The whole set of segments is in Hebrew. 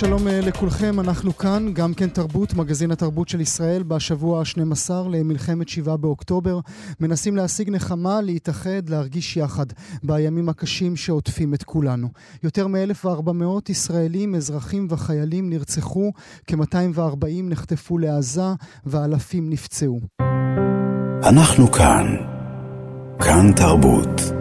שלום אה, לכולכם, אנחנו כאן, גם כן תרבות, מגזין התרבות של ישראל, בשבוע ה-12 למלחמת 7 באוקטובר. מנסים להשיג נחמה, להתאחד, להרגיש יחד בימים הקשים שעוטפים את כולנו. יותר מ-1,400 ישראלים, אזרחים וחיילים נרצחו, כ-240 נחטפו לעזה ואלפים נפצעו. אנחנו כאן, כאן תרבות.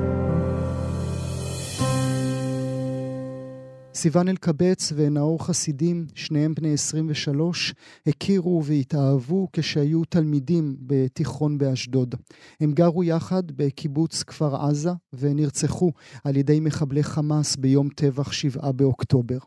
סיון אלקבץ ונאור חסידים, שניהם בני 23, הכירו והתאהבו כשהיו תלמידים בתיכון באשדוד. הם גרו יחד בקיבוץ כפר עזה ונרצחו על ידי מחבלי חמאס ביום טבח 7 באוקטובר.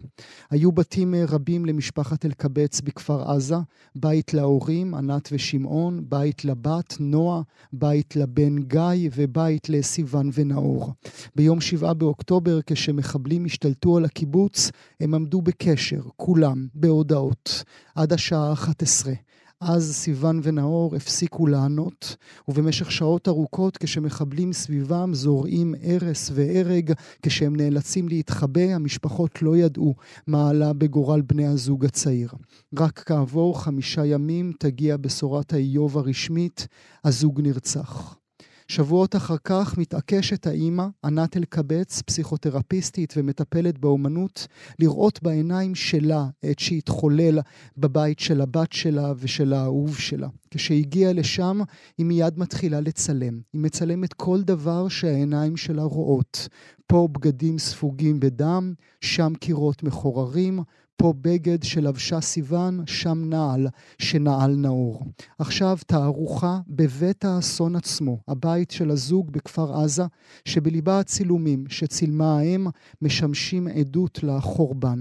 היו בתים רבים למשפחת אלקבץ בכפר עזה, בית להורים, ענת ושמעון, בית לבת, נועה, בית לבן גיא ובית לסיון ונאור. ביום 7 באוקטובר, כשמחבלים השתלטו על הקיבוץ, הקיבוץ, הם עמדו בקשר, כולם, בהודעות, עד השעה 11. אז סיון ונאור הפסיקו לענות, ובמשך שעות ארוכות כשמחבלים סביבם זורעים הרס והרג, כשהם נאלצים להתחבא, המשפחות לא ידעו מה עלה בגורל בני הזוג הצעיר. רק כעבור חמישה ימים תגיע בשורת האיוב הרשמית, הזוג נרצח. שבועות אחר כך מתעקשת האימא, ענת אלקבץ, פסיכותרפיסטית ומטפלת באומנות, לראות בעיניים שלה את שהתחולל בבית של הבת שלה ושל האהוב שלה. כשהגיעה לשם, היא מיד מתחילה לצלם. היא מצלמת כל דבר שהעיניים שלה רואות. פה בגדים ספוגים בדם, שם קירות מחוררים, פה בגד שלבשה סיוון, שם נעל שנעל נאור. עכשיו תערוכה בבית האסון עצמו, הבית של הזוג בכפר עזה, שבליבה הצילומים שצילמה האם משמשים עדות לחורבן.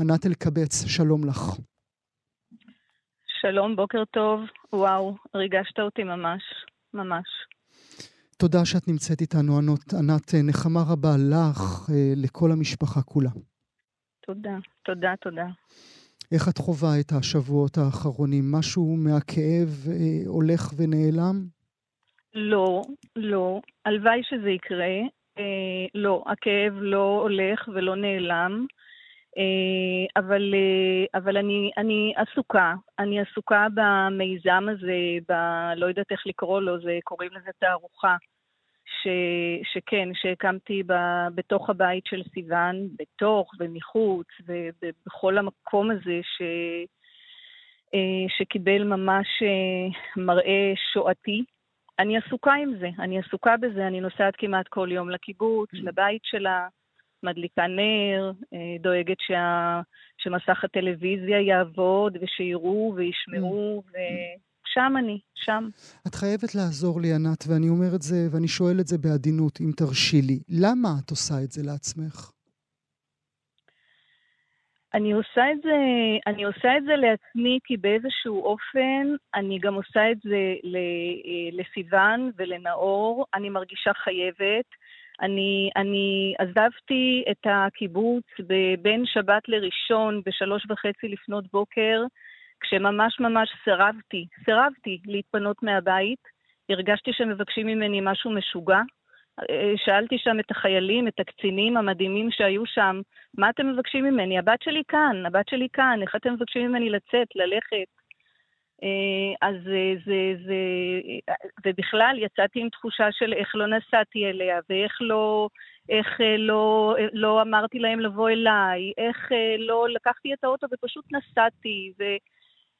ענת אלקבץ, שלום לך. שלום, בוקר טוב. וואו, ריגשת אותי ממש, ממש. תודה שאת נמצאת איתנו, ענת. נחמה רבה לך, אה, לכל המשפחה כולה. תודה, תודה, תודה. איך את חווה את השבועות האחרונים? משהו מהכאב אה, הולך ונעלם? לא, לא. הלוואי שזה יקרה. אה, לא, הכאב לא הולך ולא נעלם. אה, אבל, אה, אבל אני, אני עסוקה. אני עסוקה במיזם הזה, ב... לא יודעת איך לקרוא לו, זה, קוראים לזה תערוכה. ש, שכן, שהקמתי ב, בתוך הבית של סיוון, בתוך ומחוץ, ובכל המקום הזה ש, אה, שקיבל ממש אה, מראה שואתי. אני עסוקה עם זה, אני עסוקה בזה, אני נוסעת כמעט כל יום לקיבוץ, mm. לבית שלה, מדליקה נר, אה, דואגת שה, שמסך הטלוויזיה יעבוד ושיראו וישמעו, mm. ו... שם אני, שם. את חייבת לעזור לי, ענת, ואני אומר את זה, ואני שואל את זה בעדינות, אם תרשי לי. למה את עושה את זה לעצמך? אני עושה את זה, אני עושה את זה לעצמי כי באיזשהו אופן אני גם עושה את זה אה, לסיוון ולנאור, אני מרגישה חייבת. אני, אני עזבתי את הקיבוץ בין שבת לראשון בשלוש וחצי לפנות בוקר, כשממש ממש סירבתי, סירבתי להתפנות מהבית, הרגשתי שמבקשים ממני משהו משוגע. אה, שאלתי שם את החיילים, את הקצינים המדהימים שהיו שם, מה אתם מבקשים ממני? הבת שלי כאן, הבת שלי כאן, איך אתם מבקשים ממני לצאת, ללכת? אה, אז זה, זה, זה, ובכלל יצאתי עם תחושה של איך לא נסעתי אליה, ואיך לא, איך אה, לא, לא אמרתי להם לבוא אליי, איך לא לקחתי את האוטו ופשוט נסעתי, ו...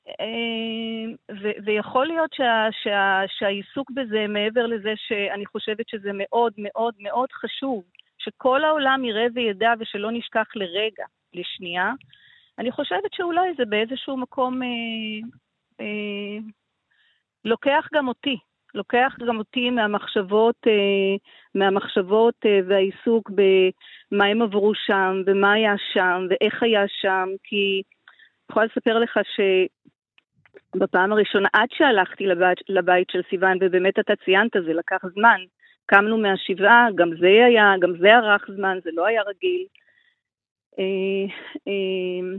אה, ו- ויכול להיות שה- שה- שהעיסוק בזה, מעבר לזה שאני חושבת שזה מאוד מאוד מאוד חשוב, שכל העולם יראה וידע ושלא נשכח לרגע, לשנייה, אני חושבת שאולי זה באיזשהו מקום אה, אה, לוקח גם אותי, לוקח גם אותי מהמחשבות, אה, מהמחשבות אה, והעיסוק במה הם עברו שם, ומה היה שם, ואיך היה שם, כי אני יכולה לספר לך ש... בפעם הראשונה, עד שהלכתי לבית, לבית של סיוון, ובאמת אתה ציינת, זה לקח זמן. קמנו מהשבעה, גם זה היה, גם זה ארך זמן, זה לא היה רגיל. אה, אה,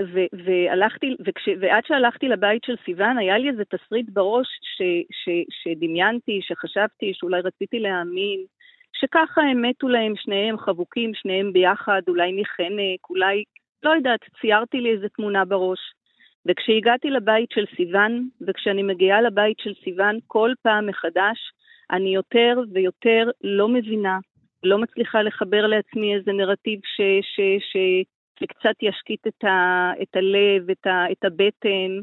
ו- והלכתי, וכש, ועד שהלכתי לבית של סיוון, היה לי איזה תסריט בראש ש, ש, שדמיינתי, שחשבתי, שאולי רציתי להאמין, שככה הם מתו להם שניהם חבוקים, שניהם ביחד, אולי מחנק, אולי, לא יודעת, ציירתי לי איזה תמונה בראש. וכשהגעתי לבית של סיוון, וכשאני מגיעה לבית של סיוון, כל פעם מחדש, אני יותר ויותר לא מבינה, לא מצליחה לחבר לעצמי איזה נרטיב ש, ש, ש, שקצת ישקיט את, ה, את הלב, את, ה, את הבטן.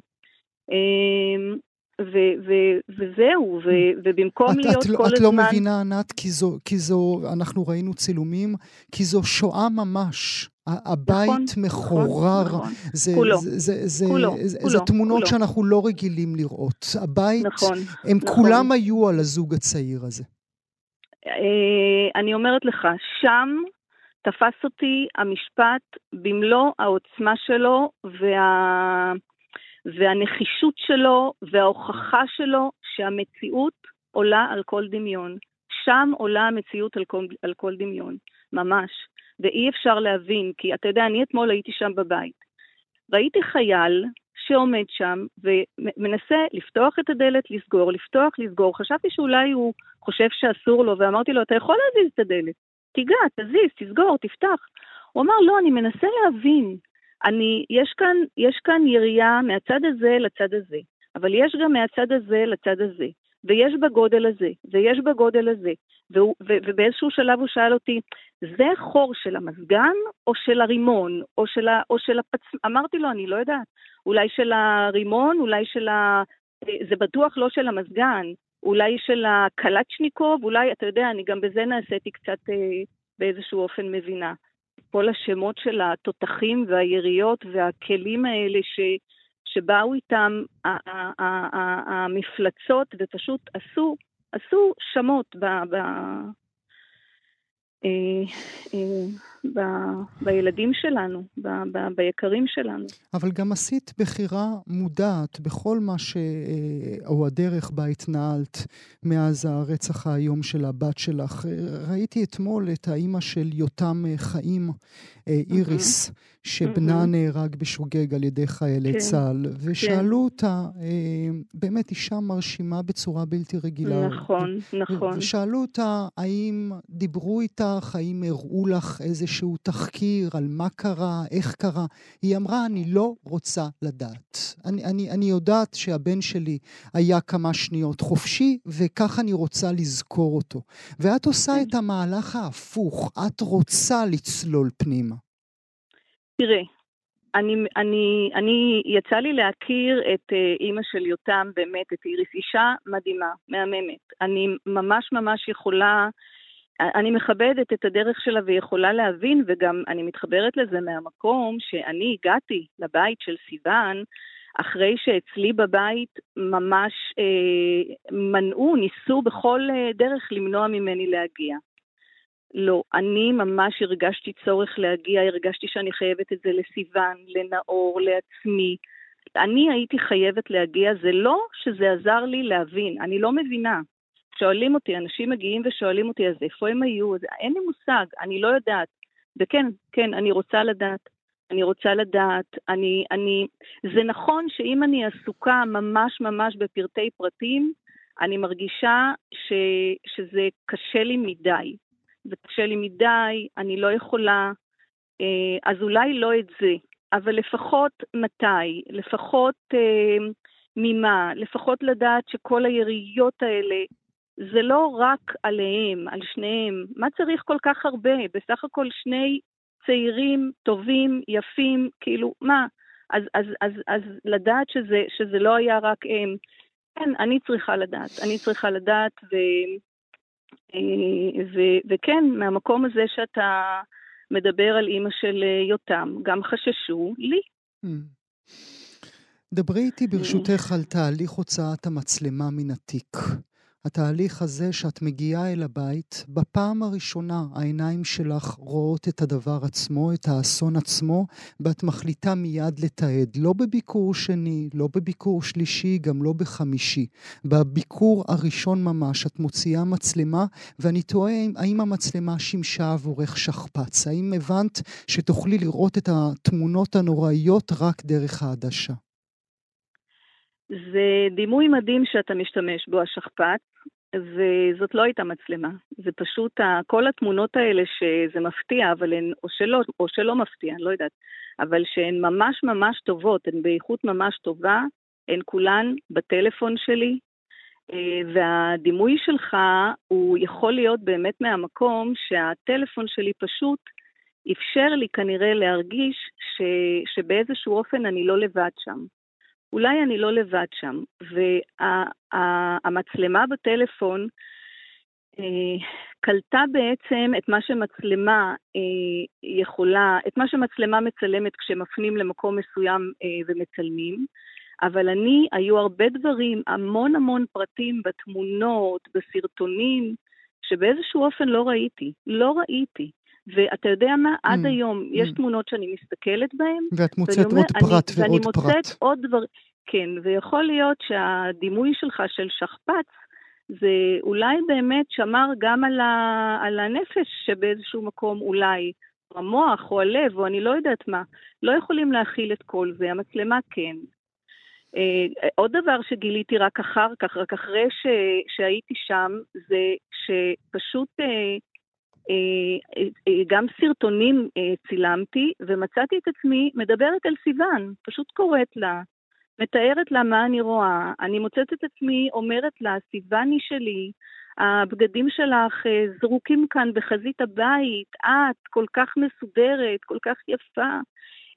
ו, ו, וזהו, ו, ובמקום את, להיות את, לא- כל את הזמן... לא מבינה, ענת, כי זו, כי זו, אנחנו ראינו צילומים, כי זו שואה ממש. הבית נכון, מחורר, נכון, זה, כולו, זה, זה, זה, כולו, זה, כולו, זה תמונות כולו. שאנחנו לא רגילים לראות. הבית, נכון, הם נכון. כולם היו על הזוג הצעיר הזה. אה, אני אומרת לך, שם תפס אותי המשפט במלוא העוצמה שלו וה... והנחישות שלו וההוכחה שלו שהמציאות עולה על כל דמיון. שם עולה המציאות על כל, על כל דמיון, ממש. ואי אפשר להבין, כי אתה יודע, אני אתמול הייתי שם בבית. ראיתי חייל שעומד שם ומנסה לפתוח את הדלת, לסגור, לפתוח, לסגור. חשבתי שאולי הוא חושב שאסור לו, ואמרתי לו, אתה יכול להזיז את הדלת. תיגע, תזיז, תסגור, תפתח. הוא אמר, לא, אני מנסה להבין. אני, יש כאן, יש כאן ירייה מהצד הזה לצד הזה, אבל יש גם מהצד הזה לצד הזה, ויש בגודל הזה, ויש בגודל הזה, והוא, ו, ובאיזשהו שלב הוא שאל אותי, זה חור של המזגן או של הרימון, או של, ה, או של הפצ... אמרתי לו, אני לא יודעת, אולי של הרימון, אולי של ה... זה בטוח לא של המזגן, אולי של הקלצ'ניקוב, אולי, אתה יודע, אני גם בזה נעשיתי קצת אה, באיזשהו אופן מבינה. כל השמות של התותחים והיריות והכלים האלה ש, שבאו איתם המפלצות ופשוט עשו, עשו שמות ב, ב, אה, אה, ב, בילדים שלנו, ב, ב, ביקרים שלנו. אבל גם עשית בחירה מודעת בכל מה ש... או הדרך בה התנהלת מאז הרצח האיום של הבת שלך. ראיתי אתמול את האימא של יותם חיים, איריס, שבנה נהרג בשוגג על ידי חיילי כן, צה"ל, ושאלו כן. אותה, באמת אישה מרשימה בצורה בלתי רגילה. נכון, נכון. ושאלו אותה, האם דיברו איתך, האם הראו לך איזשהו תחקיר על מה קרה, איך קרה? היא אמרה, אני לא רוצה לדעת. אני, אני, אני יודעת שהבן שלי היה כמה שניות חופשי, וכך אני רוצה לזכור אותו. ואת עושה כן. את המהלך ההפוך, את רוצה לצלול פנימה. תראה, אני, אני, אני, יצא לי להכיר את uh, אימא של יותם, באמת, את איריס, אישה מדהימה, מהממת. אני ממש ממש יכולה, אני מכבדת את הדרך שלה ויכולה להבין, וגם אני מתחברת לזה מהמקום שאני הגעתי לבית של סיוון, אחרי שאצלי בבית ממש אה, מנעו, ניסו בכל אה, דרך למנוע ממני להגיע. לא, אני ממש הרגשתי צורך להגיע, הרגשתי שאני חייבת את זה לסיוון, לנאור, לעצמי. אני הייתי חייבת להגיע, זה לא שזה עזר לי להבין, אני לא מבינה. שואלים אותי, אנשים מגיעים ושואלים אותי, אז איפה הם היו? אין לי מושג, אני לא יודעת. וכן, כן, אני רוצה לדעת. אני רוצה לדעת, אני, אני, זה נכון שאם אני עסוקה ממש ממש בפרטי פרטים, אני מרגישה ש, שזה קשה לי מדי. זה קשה לי מדי, אני לא יכולה, אה, אז אולי לא את זה, אבל לפחות מתי, לפחות אה, ממה, לפחות לדעת שכל היריות האלה, זה לא רק עליהם, על שניהם. מה צריך כל כך הרבה? בסך הכל שני צעירים, טובים, יפים, כאילו, מה? אז, אז, אז, אז לדעת שזה, שזה לא היה רק הם. כן, אני צריכה לדעת. אני צריכה לדעת, ו... ו, וכן, מהמקום הזה שאתה מדבר על אימא של יותם, גם חששו לי. דברי איתי ברשותך על תהליך הוצאת המצלמה מן התיק. התהליך הזה שאת מגיעה אל הבית, בפעם הראשונה העיניים שלך רואות את הדבר עצמו, את האסון עצמו, ואת מחליטה מיד לתעד. לא בביקור שני, לא בביקור שלישי, גם לא בחמישי. בביקור הראשון ממש את מוציאה מצלמה, ואני תוהה האם המצלמה שימשה עבורך שכפ"ץ. האם הבנת שתוכלי לראות את התמונות הנוראיות רק דרך העדשה? זה דימוי מדהים שאתה משתמש בו, השכפ"ץ, וזאת לא הייתה מצלמה. זה פשוט, כל התמונות האלה שזה מפתיע, אבל הן, או שלא, או שלא מפתיע, אני לא יודעת, אבל שהן ממש ממש טובות, הן באיכות ממש טובה, הן כולן בטלפון שלי, אה, והדימוי שלך הוא יכול להיות באמת מהמקום שהטלפון שלי פשוט אפשר לי כנראה להרגיש ש, שבאיזשהו אופן אני לא לבד שם. אולי אני לא לבד שם. והמצלמה וה, בטלפון אה, קלטה בעצם את מה שמצלמה אה, יכולה, את מה שמצלמה מצלמת כשמפנים למקום מסוים אה, ומצלמים, אבל אני, היו הרבה דברים, המון המון פרטים בתמונות, בסרטונים, שבאיזשהו אופן לא ראיתי. לא ראיתי. ואתה יודע מה? עד mm, היום mm. יש תמונות שאני מסתכלת בהן. ואת מוצאת עוד פרט ועוד פרט. ואני מוצאת עוד דברים. כן, ויכול להיות שהדימוי שלך של שכפ"ץ, זה אולי באמת שמר גם על, ה, על הנפש שבאיזשהו מקום אולי, או המוח או הלב או אני לא יודעת מה, לא יכולים להכיל את כל זה, המצלמה כן. Uh, עוד דבר שגיליתי רק אחר כך, רק אחרי ש, שהייתי שם, זה שפשוט uh, גם סרטונים צילמתי, ומצאתי את עצמי מדברת על סיוון, פשוט קוראת לה, מתארת לה מה אני רואה, אני מוצאת את עצמי אומרת לה, סיווני שלי, הבגדים שלך אה, זרוקים כאן בחזית הבית, את כל כך מסודרת, כל כך יפה.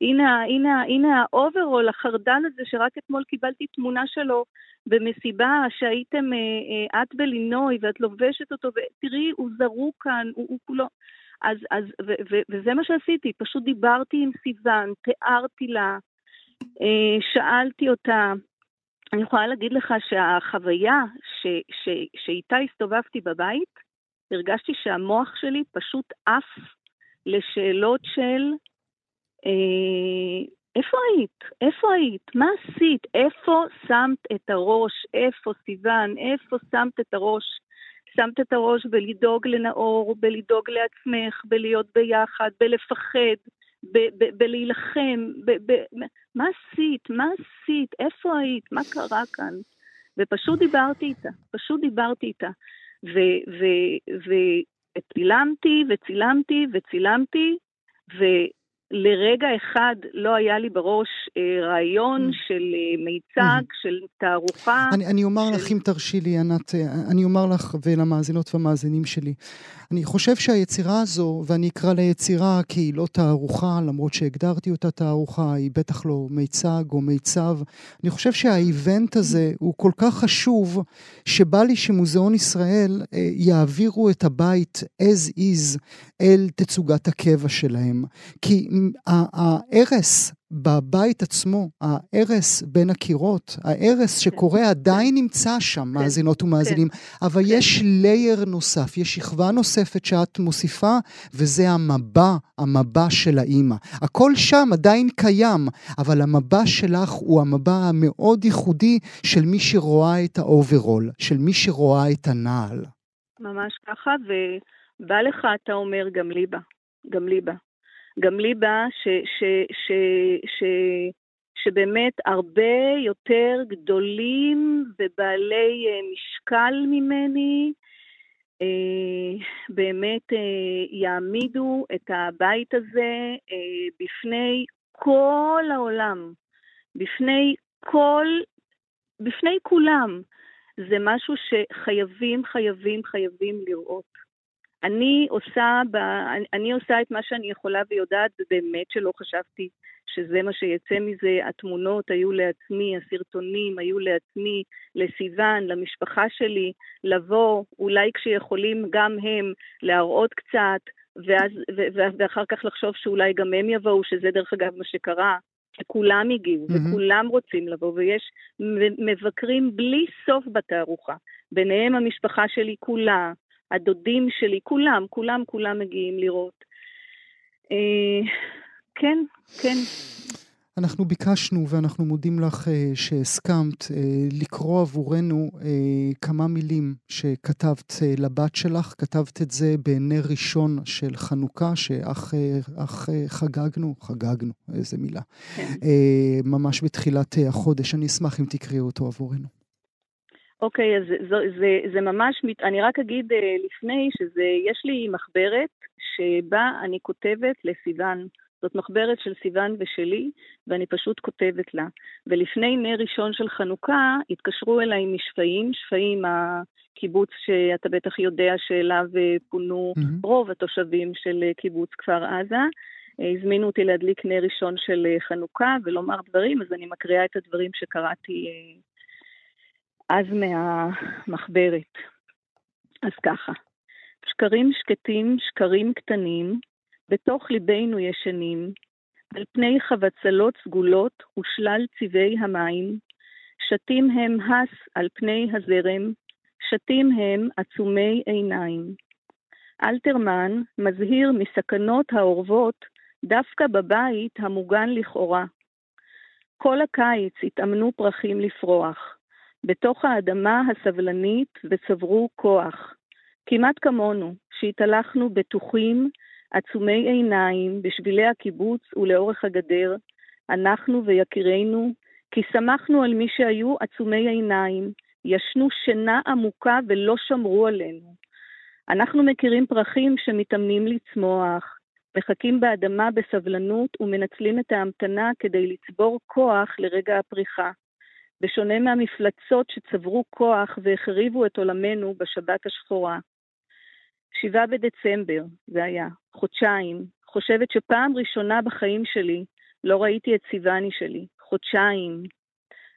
הנה, הנה, הנה האוברול, החרדל הזה, שרק אתמול קיבלתי תמונה שלו במסיבה שהייתם אה, אה, את ולינוי ואת לובשת אותו, ותראי, הוא זרוק כאן, הוא, הוא כולו... אז, אז, ו, ו, וזה מה שעשיתי, פשוט דיברתי עם סיוון, תיארתי לה, שאלתי אותה, אני יכולה להגיד לך שהחוויה ש, ש, שאיתה הסתובבתי בבית, הרגשתי שהמוח שלי פשוט עף לשאלות של אה, איפה היית? איפה היית? מה עשית? איפה שמת את הראש? איפה סיוון? איפה שמת את הראש? שמת את הראש בלדאוג לנאור, בלדאוג לעצמך, בלהיות ביחד, בלפחד, בלהילחם, מה עשית? מה עשית? איפה היית? מה קרה כאן? ופשוט דיברתי איתה, פשוט דיברתי איתה. וצילמתי וצילמתי וצילמתי, לרגע אחד לא היה לי בראש אה, רעיון mm. של אה, מיצג, mm-hmm. של תערוכה. אני, אני אומר של... לך, אם תרשי לי, ענת, אה, אני אומר לך ולמאזינות והמאזינים שלי, אני חושב שהיצירה הזו, ואני אקרא ליצירה כי היא לא תערוכה, למרות שהגדרתי אותה תערוכה, היא בטח לא מיצג או מיצב, אני חושב שהאיבנט הזה הוא כל כך חשוב, שבא לי שמוזיאון ישראל אה, יעבירו את הבית as is אל תצוגת הקבע שלהם. כי ההרס בבית עצמו, ההרס בין הקירות, ההרס שקורה כן. עדיין נמצא שם, כן. מאזינות ומאזינים, כן. אבל כן. יש לייר נוסף, יש שכבה נוספת שאת מוסיפה, וזה המבע, המבע של האימא. הכל שם עדיין קיים, אבל המבע שלך הוא המבע המאוד ייחודי של מי שרואה את האוברול, של מי שרואה את הנעל. ממש ככה, ובא לך, אתה אומר, גם. גם ליבה. גם לי בא ש, ש, ש, ש, שבאמת הרבה יותר גדולים ובעלי אה, משקל ממני אה, באמת אה, יעמידו את הבית הזה בפני כל העולם, בפני כל, בפני כולם. זה משהו שחייבים, חייבים, חייבים לראות. אני עושה, ב, אני, אני עושה את מה שאני יכולה ויודעת, ובאמת שלא חשבתי שזה מה שיצא מזה. התמונות היו לעצמי, הסרטונים היו לעצמי, לסיוון, למשפחה שלי, לבוא, אולי כשיכולים גם הם להראות קצת, ואז, ו, ו, ואחר כך לחשוב שאולי גם הם יבואו, שזה דרך אגב מה שקרה. שכולם הגיעו, mm-hmm. וכולם רוצים לבוא, ויש מבקרים בלי סוף בתערוכה. ביניהם המשפחה שלי כולה, הדודים שלי, כולם, כולם, כולם מגיעים לראות. אה, כן, כן. אנחנו ביקשנו, ואנחנו מודים לך uh, שהסכמת uh, לקרוא עבורנו uh, כמה מילים שכתבת uh, לבת שלך. כתבת את זה בנר ראשון של חנוכה, שאך uh, אך, uh, חגגנו, חגגנו, איזה מילה, כן. uh, ממש בתחילת uh, החודש. אני אשמח אם תקראי אותו עבורנו. אוקיי, okay, אז זה, זה, זה ממש, אני רק אגיד uh, לפני שיש לי מחברת שבה אני כותבת לסיוון. זאת מחברת של סיוון ושלי, ואני פשוט כותבת לה. ולפני נר ראשון של חנוכה, התקשרו אליי משפעים, שפעים הקיבוץ שאתה בטח יודע שאליו אה, פונו mm-hmm. רוב התושבים של אה, קיבוץ כפר עזה. אה, הזמינו אותי להדליק נר ראשון של חנוכה ולומר דברים, אז אני מקריאה את הדברים שקראתי אז מהמחברת. אז ככה, שקרים שקטים, שקרים קטנים, בתוך ליבנו ישנים, על פני חבצלות סגולות ושלל צבעי המים, שתים הם הס על פני הזרם, שתים הם עצומי עיניים. אלתרמן מזהיר מסכנות האורבות דווקא בבית המוגן לכאורה. כל הקיץ התאמנו פרחים לפרוח, בתוך האדמה הסבלנית וצברו כוח, כמעט כמונו, שהתהלכנו בטוחים עצומי עיניים בשבילי הקיבוץ ולאורך הגדר, אנחנו ויקירינו, כי שמחנו על מי שהיו עצומי עיניים, ישנו שינה עמוקה ולא שמרו עלינו. אנחנו מכירים פרחים שמתאמנים לצמוח, מחכים באדמה בסבלנות ומנצלים את ההמתנה כדי לצבור כוח לרגע הפריחה. בשונה מהמפלצות שצברו כוח והחריבו את עולמנו בשבת השחורה. שבעה בדצמבר, זה היה, חודשיים. חושבת שפעם ראשונה בחיים שלי לא ראיתי את סיוני שלי. חודשיים.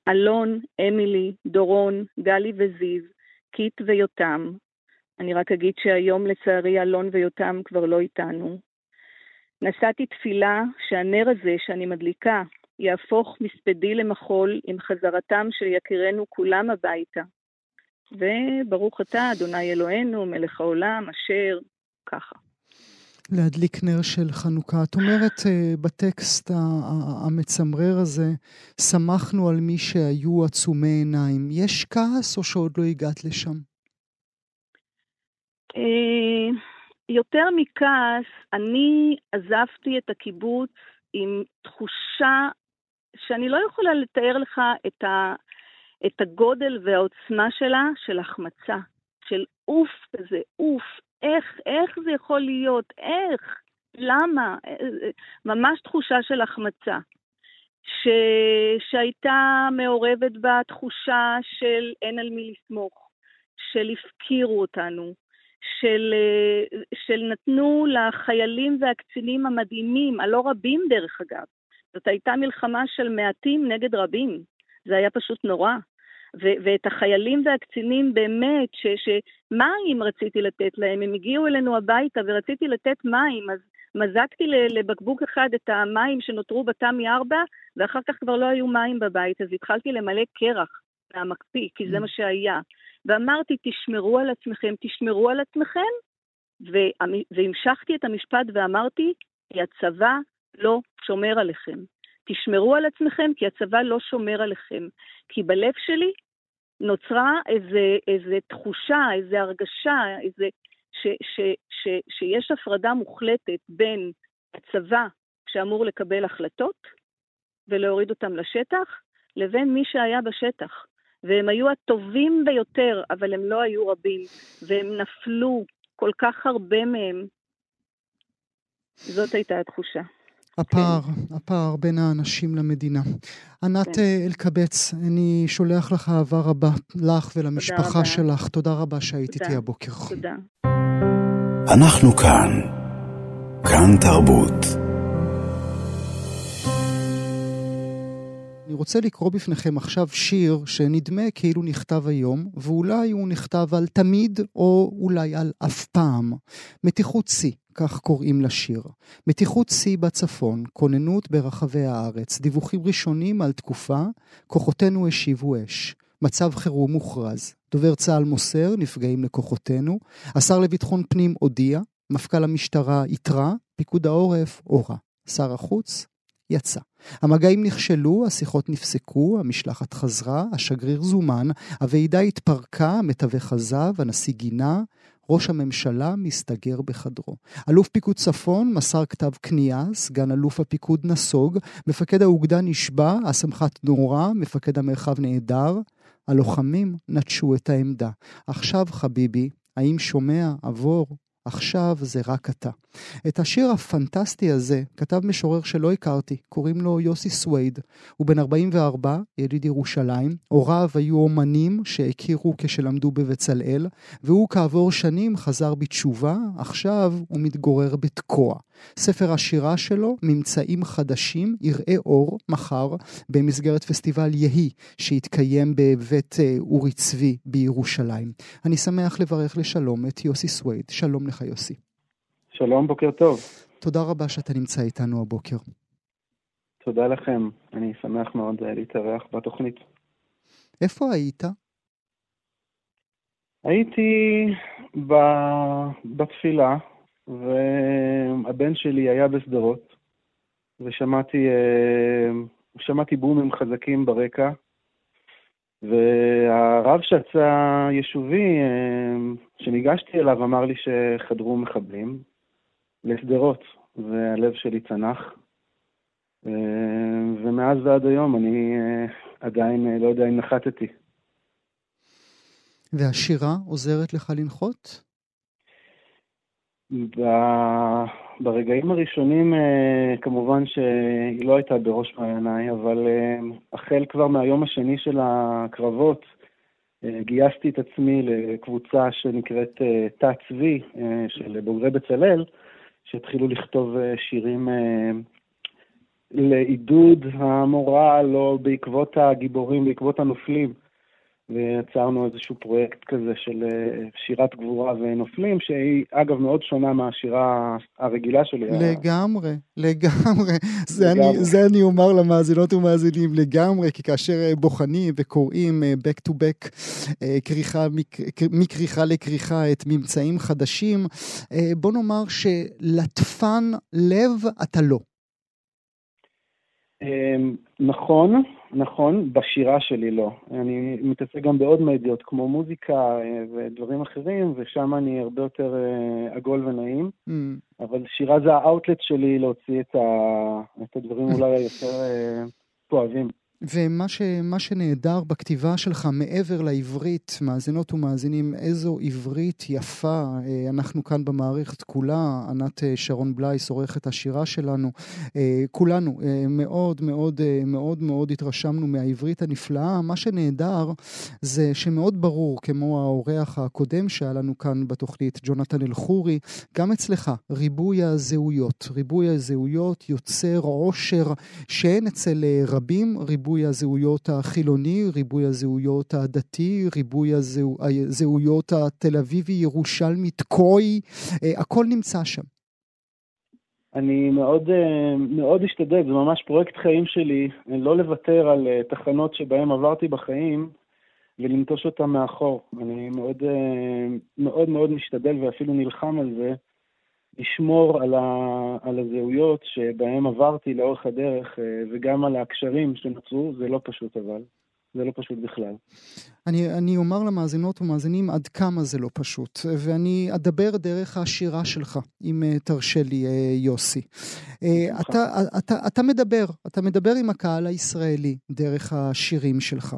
אלון, אמילי, דורון, גלי וזיו, קיט ויותם. אני רק אגיד שהיום לצערי אלון ויותם כבר לא איתנו. נשאתי תפילה שהנר הזה שאני מדליקה יהפוך מספדי למחול עם חזרתם של יקירנו כולם הביתה. וברוך אתה, אדוני אלוהינו, מלך העולם, אשר, ככה. להדליק נר של חנוכה. את אומרת uh, בטקסט המצמרר הזה, שמחנו על מי שהיו עצומי עיניים. יש כעס או שעוד לא הגעת לשם? אה, יותר מכעס, אני עזבתי את הקיבוץ עם תחושה שאני לא יכולה לתאר לך את, ה, את הגודל והעוצמה שלה, של החמצה, של אוף כזה, אוף, איך, איך זה יכול להיות? איך? למה? ממש תחושה של החמצה. ש... שהייתה מעורבת בה תחושה של אין על מי לסמוך, של הפקירו אותנו, של, של נתנו לחיילים והקצינים המדהימים, הלא רבים דרך אגב, זאת הייתה מלחמה של מעטים נגד רבים, זה היה פשוט נורא. ו- ואת החיילים והקצינים באמת, שמים רציתי לתת להם, הם הגיעו אלינו הביתה ורציתי לתת מים, אז מזגתי לבקבוק אחד את המים שנותרו בתמי 4, ואחר כך כבר לא היו מים בבית, אז התחלתי למלא קרח מהמקפיא, כי זה mm. מה שהיה. ואמרתי, תשמרו על עצמכם, תשמרו על עצמכם, והמשכתי את המשפט ואמרתי, כי הצבא לא שומר עליכם. תשמרו על עצמכם, כי הצבא לא שומר עליכם. כי בלב שלי נוצרה איזה, איזה תחושה, איזה הרגשה, איזה, ש, ש, ש, שיש הפרדה מוחלטת בין הצבא שאמור לקבל החלטות ולהוריד אותם לשטח, לבין מי שהיה בשטח. והם היו הטובים ביותר, אבל הם לא היו רבים, והם נפלו, כל כך הרבה מהם. זאת הייתה התחושה. הפער, כן. הפער בין האנשים למדינה. ענת כן. אה, אלקבץ, אני שולח לך אהבה רבה, לך ולמשפחה תודה שלך. תודה רבה שהיית איתי הבוקר. תודה. אנחנו כאן. כאן תרבות. אני רוצה לקרוא בפניכם עכשיו שיר שנדמה כאילו נכתב היום, ואולי הוא נכתב על תמיד או אולי על אף פעם. מתיחות שיא, כך קוראים לשיר. מתיחות שיא בצפון, כוננות ברחבי הארץ, דיווחים ראשונים על תקופה, כוחותינו השיבו אש. מצב חירום מוכרז. דובר צה"ל מוסר, נפגעים לכוחותינו. השר לביטחון פנים הודיע, מפכ"ל המשטרה התרה, פיקוד העורף הורה. שר החוץ יצא. המגעים נכשלו, השיחות נפסקו, המשלחת חזרה, השגריר זומן, הוועידה התפרקה, המתווך עזב, הנשיא גינה, ראש הממשלה מסתגר בחדרו. אלוף פיקוד צפון מסר כתב כניעה, סגן אלוף הפיקוד נסוג, מפקד האוגדה נשבע, הסמח"ט נורה, מפקד המרחב נעדר. הלוחמים נטשו את העמדה. עכשיו חביבי, האם שומע, עבור, עכשיו זה רק אתה. את השיר הפנטסטי הזה כתב משורר שלא הכרתי, קוראים לו יוסי סווייד. הוא בן 44, יליד ירושלים. הוריו היו אומנים שהכירו כשלמדו בבצלאל, והוא כעבור שנים חזר בתשובה, עכשיו הוא מתגורר בתקוע. ספר השירה שלו, ממצאים חדשים, יראה אור מחר במסגרת פסטיבל יהי שהתקיים בבית אה, אורי צבי בירושלים. אני שמח לברך לשלום את יוסי סווייד. שלום לך יוסי. שלום, בוקר טוב. תודה רבה שאתה נמצא איתנו הבוקר. תודה לכם, אני שמח מאוד אה, להתארח בתוכנית. איפה היית? הייתי ב... בתפילה, והבן שלי היה בשדרות, ושמעתי אה, שמעתי בומים חזקים ברקע, והרב שצה יישובי, אה, שניגשתי אליו, אמר לי שחדרו מחבלים לשדרות, והלב שלי צנח. אה, ומאז ועד היום אני עדיין לא יודע אם נחתתי. והשירה עוזרת לך לנחות? ברגעים הראשונים אה, כמובן שהיא לא הייתה בראש מעייניי, אבל אה, החל כבר מהיום השני של הקרבות, אה, גייסתי את עצמי לקבוצה שנקראת תא צבי של בוגרי בצלאל, שהתחילו לכתוב שירים לעידוד המורל או בעקבות הגיבורים, בעקבות הנופלים. ויצרנו איזשהו פרויקט כזה של אה, שירת גבורה ונופלים, שהיא אגב מאוד שונה מהשירה הרגילה שלי. לגמרי, לגמרי. זה, לגמרי. אני, זה אני אומר למאזינות ומאזינים לגמרי, כי כאשר אה, בוחנים וקוראים אה, back to back, כריכה, מכריכה לכריכה את ממצאים חדשים, בוא נאמר שלטפן לב אתה לא. אמ, נכון, נכון, בשירה שלי לא. אני מתעסק גם בעוד מדיות, כמו מוזיקה אה, ודברים אחרים, ושם אני הרבה יותר אה, עגול ונעים. Mm. אבל שירה זה האאוטלט שלי להוציא את, ה... את הדברים אולי היותר אה, כואבים. ומה ש, שנהדר בכתיבה שלך, מעבר לעברית, מאזינות ומאזינים, איזו עברית יפה. אה, אנחנו כאן במערכת כולה, ענת אה, שרון בלייס, עורכת השירה שלנו, אה, כולנו מאוד מאוד מאוד מאוד התרשמנו מהעברית הנפלאה. מה שנהדר זה שמאוד ברור, כמו האורח הקודם שהיה לנו כאן בתוכנית, ג'ונתן אלחורי, גם אצלך, ריבוי הזהויות. ריבוי הזהויות יוצר עושר שאין אצל רבים, ריבוי ריבוי הזהויות החילוני, ריבוי הזהויות הדתי, ריבוי הזהו, הזהויות התל אביבי, ירושלמית, קוי, אה, הכל נמצא שם. אני מאוד, אה, מאוד אשתדל, זה ממש פרויקט חיים שלי, לא לוותר על אה, תחנות שבהן עברתי בחיים ולנטוש אותן מאחור. אני מאוד מאוד מאוד משתדל ואפילו נלחם על זה, לשמור על, ה, על הזהויות שבהם עברתי לאורך הדרך וגם על הקשרים שנוצרו, זה לא פשוט אבל. זה לא פשוט בכלל. אני, אני אומר למאזינות ומאזינים עד כמה זה לא פשוט, ואני אדבר דרך השירה שלך, אם אה, תרשה לי, אה, יוסי. אה, אתה, אתה, אתה מדבר, אתה מדבר עם הקהל הישראלי דרך השירים שלך.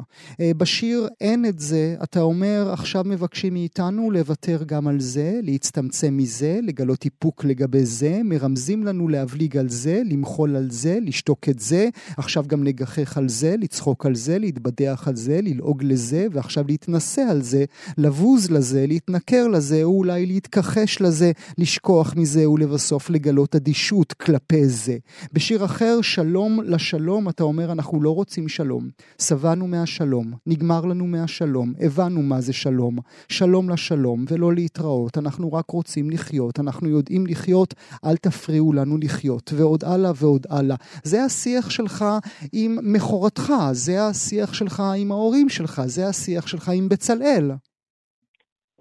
בשיר אין את זה, אתה אומר, עכשיו מבקשים מאיתנו לוותר גם על זה, להצטמצם מזה, לגלות איפוק לגבי זה, מרמזים לנו להבליג על זה, למחול על זה, לשתוק את זה, עכשיו גם לגחך על זה, לצחוק על זה, להתבדח. להתבדח על זה, ללעוג לזה, ועכשיו להתנשא על זה, לבוז לזה, להתנכר לזה, או אולי להתכחש לזה, לשכוח מזה ולבסוף לגלות אדישות כלפי זה. בשיר אחר, שלום לשלום, אתה אומר אנחנו לא רוצים שלום. שבענו מהשלום, נגמר לנו מהשלום, הבנו מה זה שלום. שלום לשלום ולא להתראות, אנחנו רק רוצים לחיות, אנחנו יודעים לחיות, אל תפריעו לנו לחיות. ועוד הלאה ועוד הלאה. זה השיח שלך עם מכורתך, זה השיח שלך עם ההורים שלך, זה השיח שלך עם בצלאל.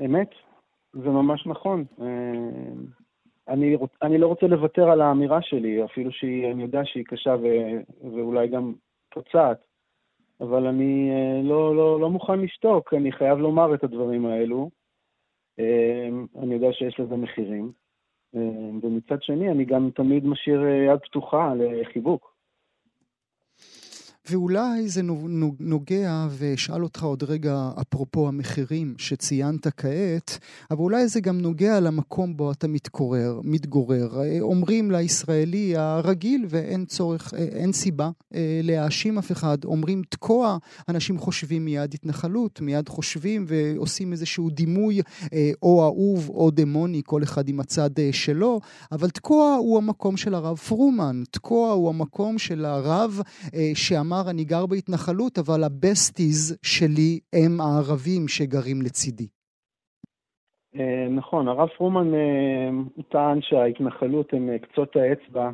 אמת, זה ממש נכון. אני, אני לא רוצה לוותר על האמירה שלי, אפילו שאני יודע שהיא קשה ו, ואולי גם פוצעת, אבל אני לא, לא, לא מוכן לשתוק, אני חייב לומר את הדברים האלו. אני יודע שיש לזה מחירים. ומצד שני, אני גם תמיד משאיר יד פתוחה לחיבוק. ואולי זה נוגע, ואשאל אותך עוד רגע, אפרופו המחירים שציינת כעת, אבל אולי זה גם נוגע למקום בו אתה מתקורר, מתגורר. אומרים לישראלי הרגיל, ואין צורך, אין סיבה אה, להאשים אף אחד, אומרים תקוע, אנשים חושבים מיד התנחלות, מיד חושבים ועושים איזשהו דימוי אה, או אהוב או דמוני, כל אחד עם הצד אה, שלו, אבל תקוע הוא המקום של הרב פרומן, תקוע הוא המקום של הרב שאמר אמר, אני גר בהתנחלות, אבל הבסטיז שלי הם הערבים שגרים לצידי. אה, נכון, הרב פרומן אה, טען שההתנחלות הם אה, קצות האצבע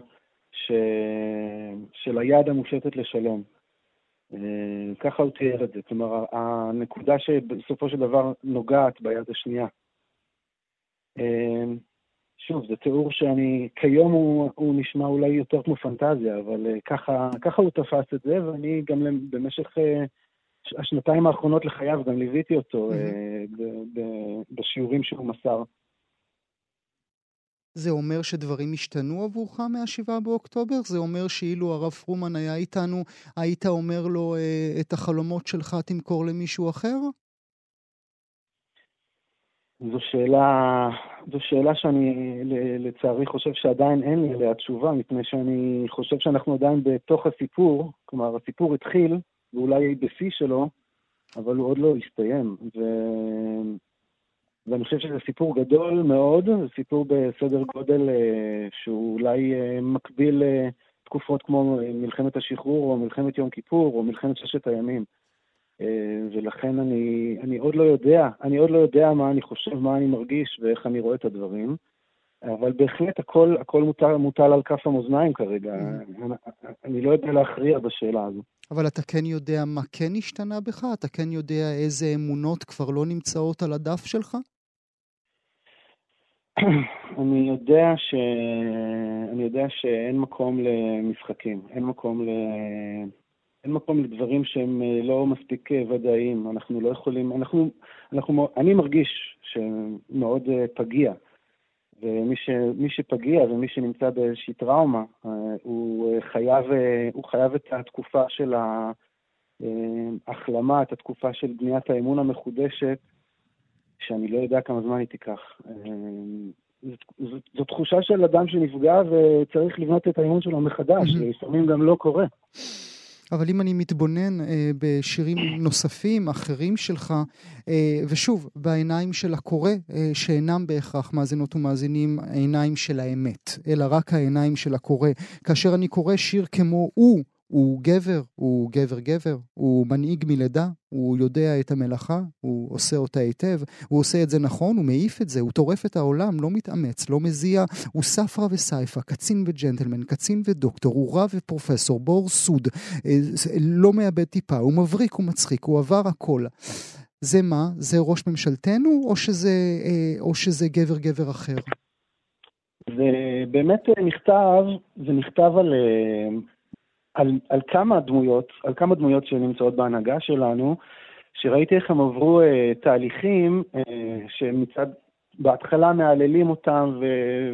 ש... של היד המושטת לשלום. ככה הוא תיאר את זה. כלומר, הנקודה שבסופו של דבר נוגעת ביד השנייה. שוב, זה תיאור שאני, כיום הוא, הוא נשמע אולי יותר כמו פנטזיה, אבל uh, ככה, ככה הוא תפס את זה, ואני גם במשך uh, השנתיים האחרונות לחייו גם ליוויתי אותו mm-hmm. uh, ב, ב, בשיעורים שהוא מסר. זה אומר שדברים השתנו עבורך מה-7 באוקטובר? זה אומר שאילו הרב פרומן היה איתנו, היית אומר לו uh, את החלומות שלך תמכור למישהו אחר? זו שאלה, זו שאלה שאני לצערי חושב שעדיין אין לי עליה תשובה, מפני שאני חושב שאנחנו עדיין בתוך הסיפור, כלומר הסיפור התחיל, ואולי בשיא שלו, אבל הוא עוד לא הסתיים. ו... ואני חושב שזה סיפור גדול מאוד, זה סיפור בסדר גודל אה, שהוא אולי אה, מקביל לתקופות כמו מלחמת השחרור, או מלחמת יום כיפור, או מלחמת ששת הימים. אה, ולכן אני, אני עוד לא יודע, אני עוד לא יודע מה אני חושב, מה אני מרגיש ואיך אני רואה את הדברים, אבל בהחלט הכל, הכל מוטל, מוטל על כף המאזניים כרגע. אני, אני לא יודע להכריע בשאלה הזו. אבל אתה כן יודע מה כן השתנה בך? אתה כן יודע איזה אמונות כבר לא נמצאות על הדף שלך? אני יודע ש... אני יודע שאין מקום למשחקים, אין מקום ל... אין מקום לדברים שהם אה, לא מספיק אה, ודאיים. אנחנו לא יכולים, אנחנו, אנחנו, אני מרגיש שמאוד אה, פגיע. ומי ש, שפגיע ומי שנמצא באיזושהי טראומה, הוא חייב, הוא חייב את התקופה של ההחלמה, את התקופה של בניית האמון המחודשת, שאני לא יודע כמה זמן היא תיקח. זו, זו תחושה של אדם שנפגע וצריך לבנות את האמון שלו מחדש, ולפעמים גם לא קורה. אבל אם אני מתבונן אה, בשירים נוספים, אחרים שלך, אה, ושוב, בעיניים של הקורא, אה, שאינם בהכרח מאזינות ומאזינים העיניים של האמת, אלא רק העיניים של הקורא. כאשר אני קורא שיר כמו הוא, הוא גבר, הוא גבר גבר, הוא מנהיג מלידה, הוא יודע את המלאכה, הוא עושה אותה היטב, הוא עושה את זה נכון, הוא מעיף את זה, הוא טורף את העולם, לא מתאמץ, לא מזיע, הוא ספרא וסייפא, קצין וג'נטלמן, קצין ודוקטור, הוא רב ופרופסור, בור סוד, אה, לא מאבד טיפה, הוא מבריק, הוא מצחיק, הוא עבר הכל. זה מה? זה ראש ממשלתנו, או שזה, אה, או שזה גבר גבר אחר? זה באמת נכתב, זה נכתב על על, על כמה דמויות, על כמה דמויות שנמצאות בהנהגה שלנו, שראיתי איך הם עברו אה, תהליכים אה, שמצד, בהתחלה מהללים אותם ו,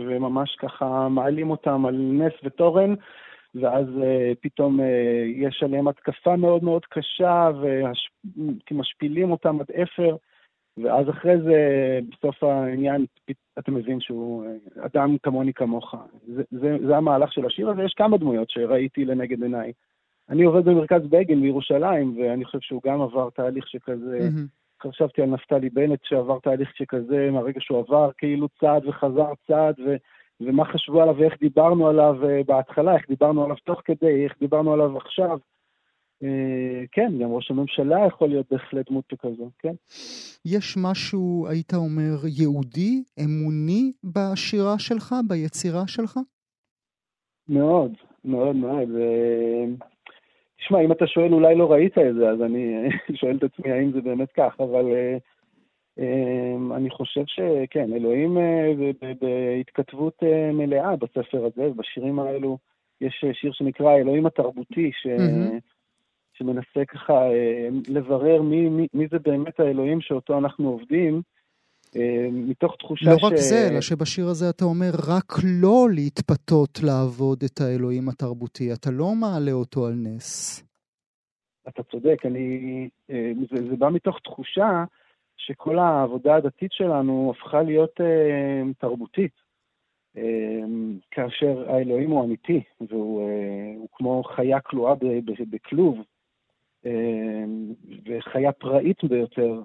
וממש ככה מעלים אותם על נס ותורן, ואז אה, פתאום אה, יש עליהם התקפה מאוד מאוד קשה, ומשפילים אותם עד אפר. ואז אחרי זה, בסוף העניין, אתה מבין שהוא אה, אדם כמוני כמוך. זה, זה, זה המהלך של השיר הזה, יש כמה דמויות שראיתי לנגד עיניי. אני עובד במרכז בגין בירושלים, ואני חושב שהוא גם עבר תהליך שכזה. חשבתי על נפתלי בנט שעבר תהליך שכזה, מהרגע שהוא עבר כאילו צעד וחזר צעד, ו, ומה חשבו עליו ואיך דיברנו עליו אה, בהתחלה, איך דיברנו עליו תוך כדי, איך דיברנו עליו עכשיו. אה, כן, גם ראש הממשלה יכול להיות בהחלט דמות שכזו, כן. יש משהו, היית אומר, יהודי, אמוני בשירה שלך, ביצירה שלך? מאוד, מאוד מאוד. אה, תשמע, אם אתה שואל, אולי לא ראית את זה, אז אני שואל את עצמי האם זה באמת כך, אבל אה, אה, אני חושב שכן, אלוהים אה, בהתכתבות אה, מלאה בספר הזה, בשירים האלו. יש אה, שיר שנקרא אלוהים התרבותי, ש... מהמם. שמנסה ככה אה, לברר מי, מי, מי זה באמת האלוהים שאותו אנחנו עובדים, אה, מתוך תחושה לא ש... רק זה, אלא שבשיר הזה אתה אומר רק לא להתפתות לעבוד את האלוהים התרבותי, אתה לא מעלה אותו על נס. אתה צודק, אני, אה, זה, זה בא מתוך תחושה שכל העבודה הדתית שלנו הפכה להיות אה, תרבותית. אה, כאשר האלוהים הוא אמיתי, והוא אה, הוא כמו חיה כלואה בכלוב, וחיה פראית ביותר.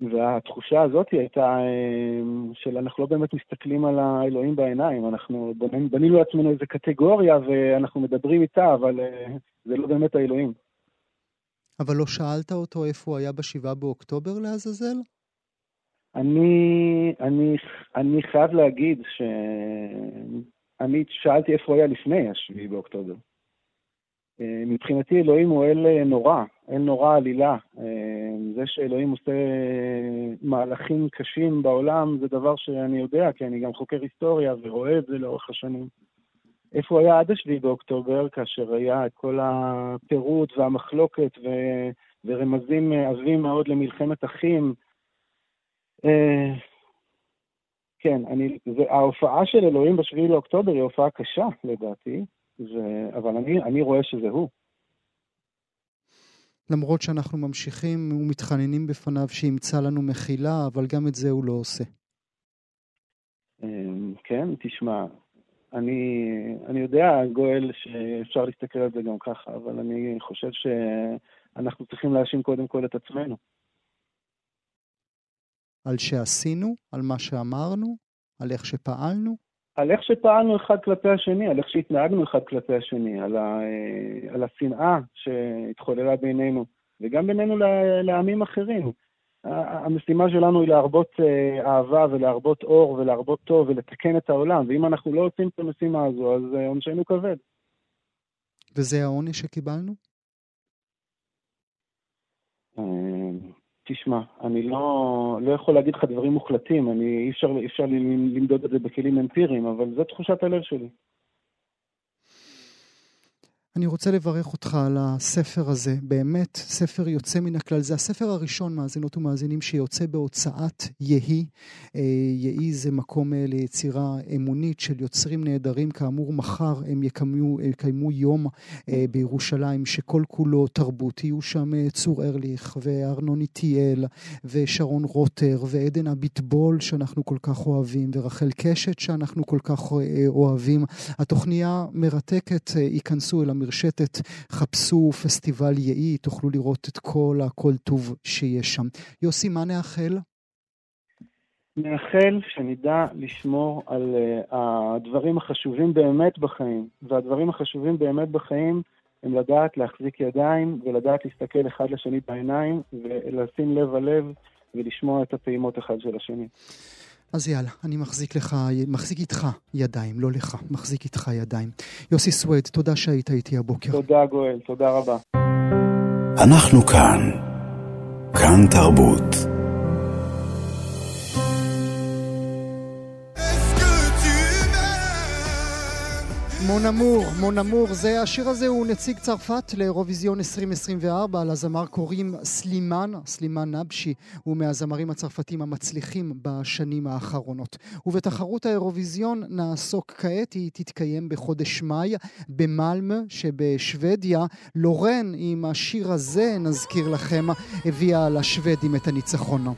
והתחושה הזאת הייתה אה, של אנחנו לא באמת מסתכלים על האלוהים בעיניים, אנחנו בנינו, לעצמנו איזו קטגוריה ואנחנו מדברים איתה, אבל אה, זה לא באמת האלוהים. אבל לא שאלת אותו איפה הוא היה בשבעה באוקטובר לעזאזל? אני, אני, אני חייב להגיד שאני שאלתי איפה הוא היה לפני השביעי באוקטובר. אה, מבחינתי אלוהים הוא אל אה, נורא, אל נורא עלילה. אה, זה שאלוהים עושה מהלכים קשים בעולם זה דבר שאני יודע, כי אני גם חוקר היסטוריה ורואה את זה לאורך השנים. איפה הוא היה עד השביעי באוקטובר, כאשר היה את כל הפירוט והמחלוקת ו... ורמזים עבים מאוד למלחמת אחים. כן, אני, זה, ההופעה של אלוהים בשביעי לאוקטובר היא הופעה קשה, לדעתי, ו, אבל אני, אני רואה שזה הוא. למרות שאנחנו ממשיכים ומתחננים בפניו שימצא לנו מחילה, אבל גם את זה הוא לא עושה. אה, כן, תשמע, אני, אני יודע, גואל, שאפשר להסתכל על זה גם ככה, אבל אני חושב שאנחנו צריכים להאשים קודם כל את עצמנו. על שעשינו, על מה שאמרנו, על איך שפעלנו. על איך שפעלנו אחד כלפי השני, על איך שהתנהגנו אחד כלפי השני, על, ה, על השנאה שהתחוללה בינינו, וגם בינינו לעמים אחרים. המשימה שלנו היא להרבות אהבה ולהרבות אור ולהרבות טוב ולתקן את העולם, ואם אנחנו לא עושים את המשימה הזו, אז עונשנו כבד. וזה העונש שקיבלנו? תשמע, אני לא, לא יכול להגיד לך דברים מוחלטים, אני, אי אפשר, אפשר למדוד את זה בכלים אמפיריים, אבל זו תחושת הלב שלי. אני רוצה לברך אותך על הספר הזה, באמת ספר יוצא מן הכלל. זה הספר הראשון, מאזינות ומאזינים, שיוצא בהוצאת יהי. יהי זה מקום ליצירה אמונית של יוצרים נהדרים. כאמור, מחר הם יקיימו, יקיימו יום בירושלים שכל כולו תרבות. יהיו שם צור ארליך וארנון איטיאל ושרון רוטר ועדן אביטבול שאנחנו כל כך אוהבים ורחל קשת שאנחנו כל כך אוהבים. התוכניה מרתקת, ייכנסו אל המרשתת, חפשו פסטיבל יאי, תוכלו לראות את כל הכל טוב שיש שם. יוסי, מה נאחל? נאחל שנדע לשמור על uh, הדברים החשובים באמת בחיים, והדברים החשובים באמת בחיים הם לדעת להחזיק ידיים ולדעת להסתכל אחד לשני בעיניים ולשים לב הלב ולשמוע את הפעימות אחד של השני. אז יאללה, אני מחזיק לך, מחזיק איתך ידיים, לא לך, מחזיק איתך ידיים. יוסי סווייד, תודה שהיית איתי הבוקר. תודה גואל, תודה רבה. אנחנו כאן. כאן תרבות. מונמור, מונמור, זה, השיר הזה הוא נציג צרפת לאירוויזיון 2024, לזמר קוראים סלימן, סלימן נבשי, הוא מהזמרים הצרפתים המצליחים בשנים האחרונות. ובתחרות האירוויזיון נעסוק כעת, היא תתקיים בחודש מאי במלמה שבשוודיה. לורן עם השיר הזה, נזכיר לכם, הביאה לשוודים את הניצחון.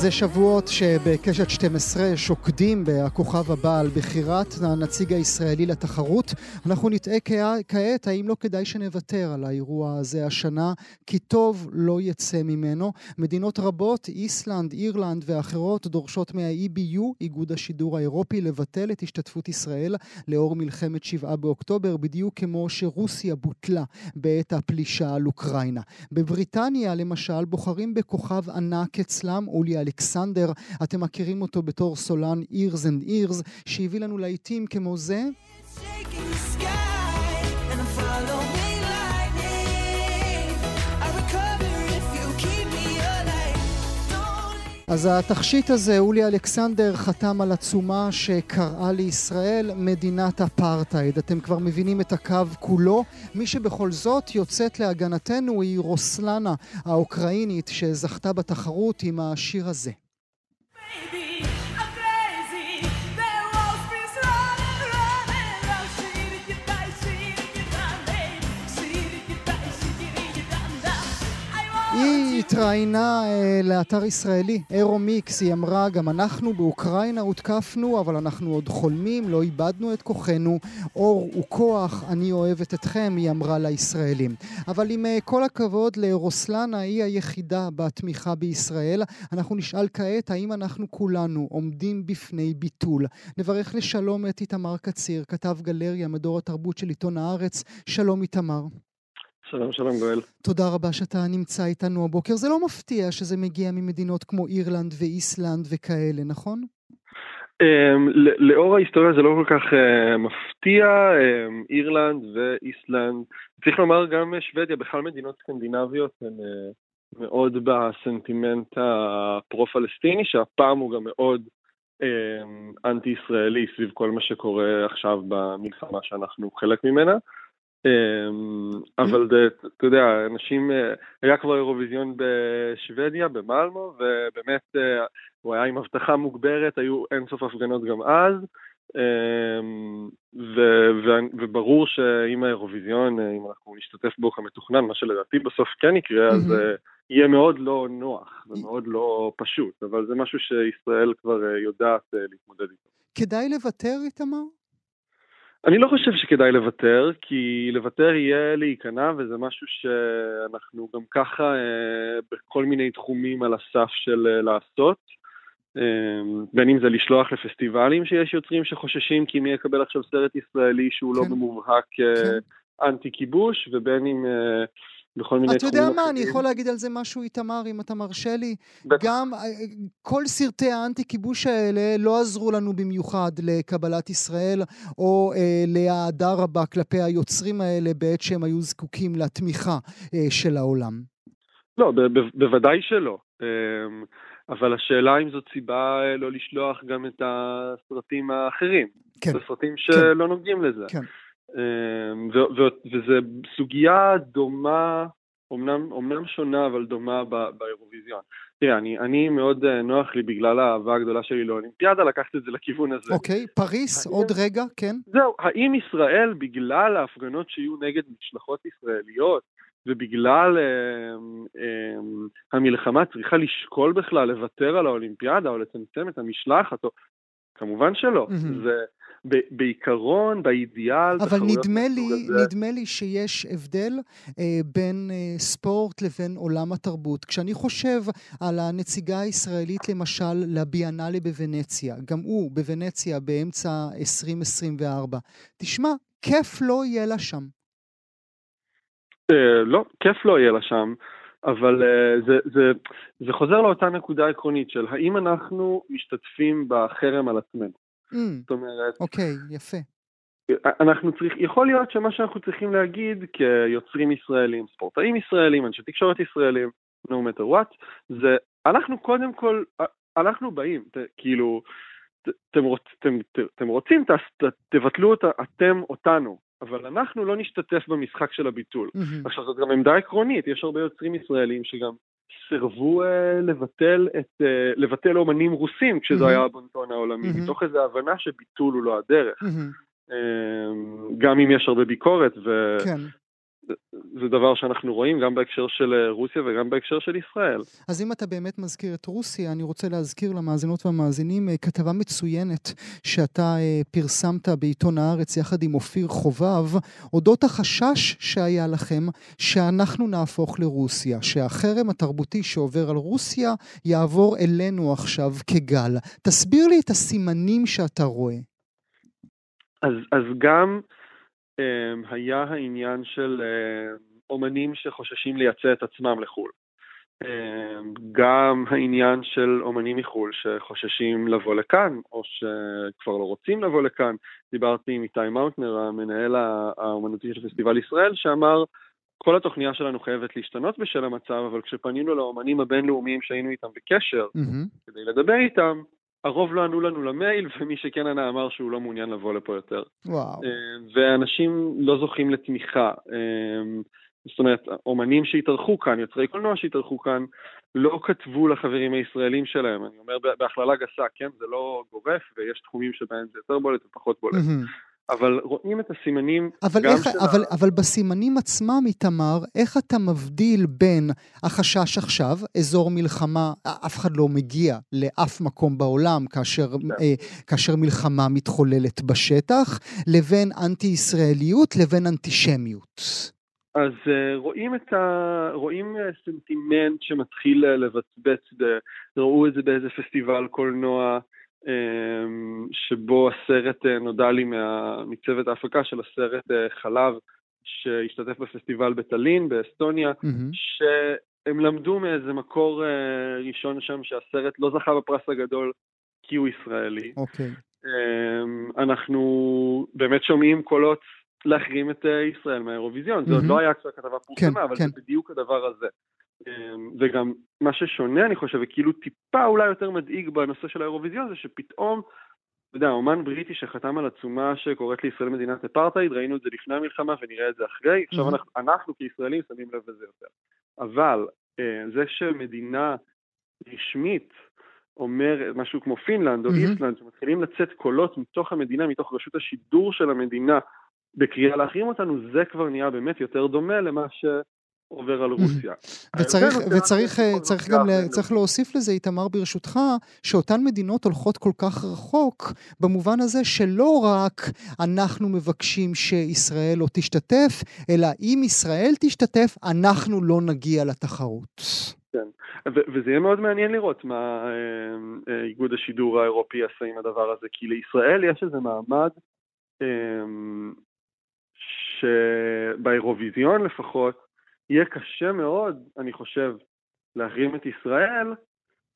זה שבועות שבקשת 12 שוקדים בכוכב הבא על בחירת הנציג הישראלי לתחרות. אנחנו נטעה כעת האם לא כדאי שנוותר על האירוע הזה השנה, כי טוב לא יצא ממנו. מדינות רבות, איסלנד, אירלנד ואחרות, דורשות מה-EBU, איגוד השידור האירופי, לבטל את השתתפות ישראל לאור מלחמת שבעה באוקטובר, בדיוק כמו שרוסיה בוטלה בעת הפלישה על אוקראינה. בבריטניה, למשל, בוחרים בכוכב ענק אצלם, אולי אלכסנדר, אתם מכירים אותו בתור סולן Ears and Ears, שהביא לנו להיטים כמו זה. אז התכשיט הזה, אולי אלכסנדר חתם על עצומה שקראה לישראל מדינת אפרטהייד. אתם כבר מבינים את הקו כולו. מי שבכל זאת יוצאת להגנתנו היא רוסלנה האוקראינית שזכתה בתחרות עם השיר הזה. היא התראיינה אה, לאתר ישראלי, אירו מיקס, היא אמרה, גם אנחנו באוקראינה הותקפנו, אבל אנחנו עוד חולמים, לא איבדנו את כוחנו, אור הוא כוח, אני אוהבת אתכם, היא אמרה לישראלים. אבל עם אה, כל הכבוד לרוסלנה, היא היחידה בתמיכה בישראל, אנחנו נשאל כעת האם אנחנו כולנו עומדים בפני ביטול. נברך לשלום את איתמר קציר, כתב גלריה, מדור התרבות של עיתון הארץ. שלום איתמר. שלום, שלום גואל. תודה רבה שאתה נמצא איתנו הבוקר. זה לא מפתיע שזה מגיע ממדינות כמו אירלנד ואיסלנד וכאלה, נכון? Um, לאור ההיסטוריה זה לא כל כך uh, מפתיע, um, אירלנד ואיסלנד, צריך לומר גם שוודיה, בכלל מדינות סקנדינביות הן uh, מאוד בסנטימנט הפרו-פלסטיני, שהפעם הוא גם מאוד um, אנטי-ישראלי סביב כל מה שקורה עכשיו במלחמה שאנחנו חלק ממנה. אמ, אבל אתה יודע, אנשים, אה, היה כבר אירוויזיון בשוודיה, במלמו, ובאמת אה, הוא היה עם הבטחה מוגברת, היו אינסוף הפגנות גם אז, אמ, וברור שאם האירוויזיון, אה, אם אנחנו נשתתף בו כמתוכנן, מה שלדעתי בסוף כן יקרה, אז יהיה מאוד לא נוח ומאוד לא פשוט, אבל זה משהו שישראל כבר יודעת להתמודד איתו. כדאי לוותר, איתמר? אני לא חושב שכדאי לוותר, כי לוותר יהיה להיכנע, וזה משהו שאנחנו גם ככה אה, בכל מיני תחומים על הסף של אה, לעשות. אה, בין אם זה לשלוח לפסטיבלים שיש יוצרים שחוששים כי מי יקבל עכשיו סרט ישראלי שהוא לא כן. לא במובהק כן. אנטי כיבוש, ובין אם בכל מיני תחומים. אתה יודע מה, אני יכול להגיד על זה משהו, איתמר, אם אתה מרשה לי. בטח. גם אה, כל סרטי האנטי-כיבוש האלה לא עזרו לנו במיוחד לקבלת ישראל, או אה, להעדה רבה כלפי היוצרים האלה בעת שהם היו זקוקים לתמיכה אה, של העולם. לא, ב- ב- בוודאי שלא. אה, אבל השאלה אם זאת סיבה אה, לא לשלוח גם את הסרטים האחרים. כן. זה סרטים כן. שלא כן. נוגעים לזה. כן. אמ, וזו סוגיה דומה, אומנם, אומנם שונה אבל דומה באירוויזיון. תראה, אני, אני מאוד אה, נוח לי בגלל האהבה הגדולה שלי לאולימפיאדה לקחת את זה לכיוון הזה. אוקיי, okay, פריס, האם, עוד רגע, כן. זהו, האם ישראל, בגלל ההפגנות שיהיו נגד משלחות ישראליות, ובגלל אה, אה, המלחמה צריכה לשקול בכלל לוותר על האולימפיאדה או לצמצם את המשלחת, או... כמובן שלא. Mm-hmm. זה, בעיקרון, באידיאל, אבל נדמה לי, נדמה לי שיש הבדל אה, בין אה, ספורט לבין עולם התרבות. כשאני חושב על הנציגה הישראלית למשל לביאנלה בוונציה, גם הוא בוונציה באמצע 2024, תשמע, כיף לא יהיה לה שם. אה, לא, כיף לא יהיה לה שם. אבל uh, זה, זה, זה חוזר לאותה נקודה עקרונית של האם אנחנו משתתפים בחרם על עצמנו. Mm. זאת אומרת... אוקיי, okay, יפה. אנחנו צריכים, יכול להיות שמה שאנחנו צריכים להגיד כיוצרים ישראלים, ספורטאים ישראלים, אנשי תקשורת ישראלים, no matter what, זה אנחנו קודם כל, אנחנו באים, ת, כאילו, ת, אתם, רוצ, אתם, ת, אתם רוצים, ת, ת, תבטלו את, אתם אותנו, אבל אנחנו לא נשתתף במשחק של הביטול. Mm-hmm. עכשיו, זאת גם עמדה עקרונית, יש הרבה יוצרים ישראלים שגם סירבו uh, לבטל, את, uh, לבטל אומנים רוסים כשזה mm-hmm. היה הבונטון העולמי, mm-hmm. מתוך איזו הבנה שביטול הוא לא הדרך. Mm-hmm. גם אם יש הרבה ביקורת, ו... כן. זה דבר שאנחנו רואים גם בהקשר של אה, רוסיה וגם בהקשר של ישראל. אז אם אתה באמת מזכיר את רוסיה, אני רוצה להזכיר למאזינות והמאזינים אה, כתבה מצוינת שאתה אה, פרסמת בעיתון הארץ יחד עם אופיר חובב, אודות החשש שהיה לכם שאנחנו נהפוך לרוסיה, שהחרם התרבותי שעובר על רוסיה יעבור אלינו עכשיו כגל. תסביר לי את הסימנים שאתה רואה. אז, אז גם... אמ, היה העניין של אמ, אומנים שחוששים לייצא את עצמם לחו"ל. אמ, גם העניין של אומנים מחו"ל שחוששים לבוא לכאן, או שכבר לא רוצים לבוא לכאן. דיברתי עם איתי מאוטנר, המנהל האומנותי של פסטיבל ישראל, שאמר, כל התוכניה שלנו חייבת להשתנות בשל המצב, אבל כשפנינו לאומנים הבינלאומיים שהיינו איתם בקשר, mm-hmm. כדי לדבר איתם, הרוב לא ענו לנו למייל, ומי שכן ענה אמר שהוא לא מעוניין לבוא לפה יותר. וואו. אה, ואנשים לא זוכים לתמיכה. אה, זאת אומרת, אומנים שהתארחו כאן, יוצרי קולנוע שהתארחו כאן, לא כתבו לחברים הישראלים שלהם. אני אומר בהכללה גסה, כן? זה לא גורף, ויש תחומים שבהם זה יותר בולט ופחות בולט. Mm-hmm. אבל רואים את הסימנים אבל גם איך, של... אבל, ה... אבל בסימנים עצמם, איתמר, איך אתה מבדיל בין החשש עכשיו, אזור מלחמה, אף אחד לא מגיע לאף מקום בעולם כאשר, כן. אה, כאשר מלחמה מתחוללת בשטח, לבין אנטי-ישראליות לבין אנטישמיות? אז uh, רואים את ה... רואים uh, סנטימנט שמתחיל uh, לבצבץ, ראו את זה באיזה פסטיבל קולנוע, שבו הסרט אה, נודע לי מה, מצוות ההפקה של הסרט אה, חלב שהשתתף בפסטיבל בטלין באסטוניה, mm-hmm. שהם למדו מאיזה מקור אה, ראשון שם שהסרט לא זכה בפרס הגדול כי הוא ישראלי. אוקיי. Okay. אמ, אנחנו באמת שומעים קולות להחרים את ישראל מהאירוויזיון, mm-hmm. זה עוד לא היה כשהכתבה פורסמה, כן, אבל כן. זה בדיוק הדבר הזה. אמ, וגם מה ששונה, אני חושב, וכאילו טיפה אולי יותר מדאיג בנושא של האירוויזיון, זה שפתאום, אתה יודע, אומן בריטי שחתם על עצומה שקוראת לישראל מדינת אפרטהייד, ראינו את זה לפני המלחמה ונראה את זה אחרי, עכשיו mm-hmm. אנחנו, אנחנו כישראלים שמים לב לזה יותר. אבל אה, זה שמדינה רשמית אומר משהו כמו פינלנד או mm-hmm. איסלנד, שמתחילים לצאת קולות מתוך המדינה, מתוך רשות השידור של המדינה, בקריאה להחרים אותנו, זה כבר נהיה באמת יותר דומה למה ש... עובר על רוסיה. וצריך, וצריך צריך גם צריך להוסיף לזה, איתמר ברשותך, שאותן מדינות הולכות כל כך רחוק, במובן הזה שלא רק אנחנו מבקשים שישראל לא תשתתף, אלא אם ישראל תשתתף, אנחנו לא נגיע לתחרות. כן, וזה יהיה מאוד מעניין לראות מה אה, אה, איגוד השידור האירופי יעשה עם הדבר הזה, כי לישראל יש איזה מעמד אה, שבאירוויזיון לפחות, יהיה קשה מאוד, אני חושב, להחרים את ישראל,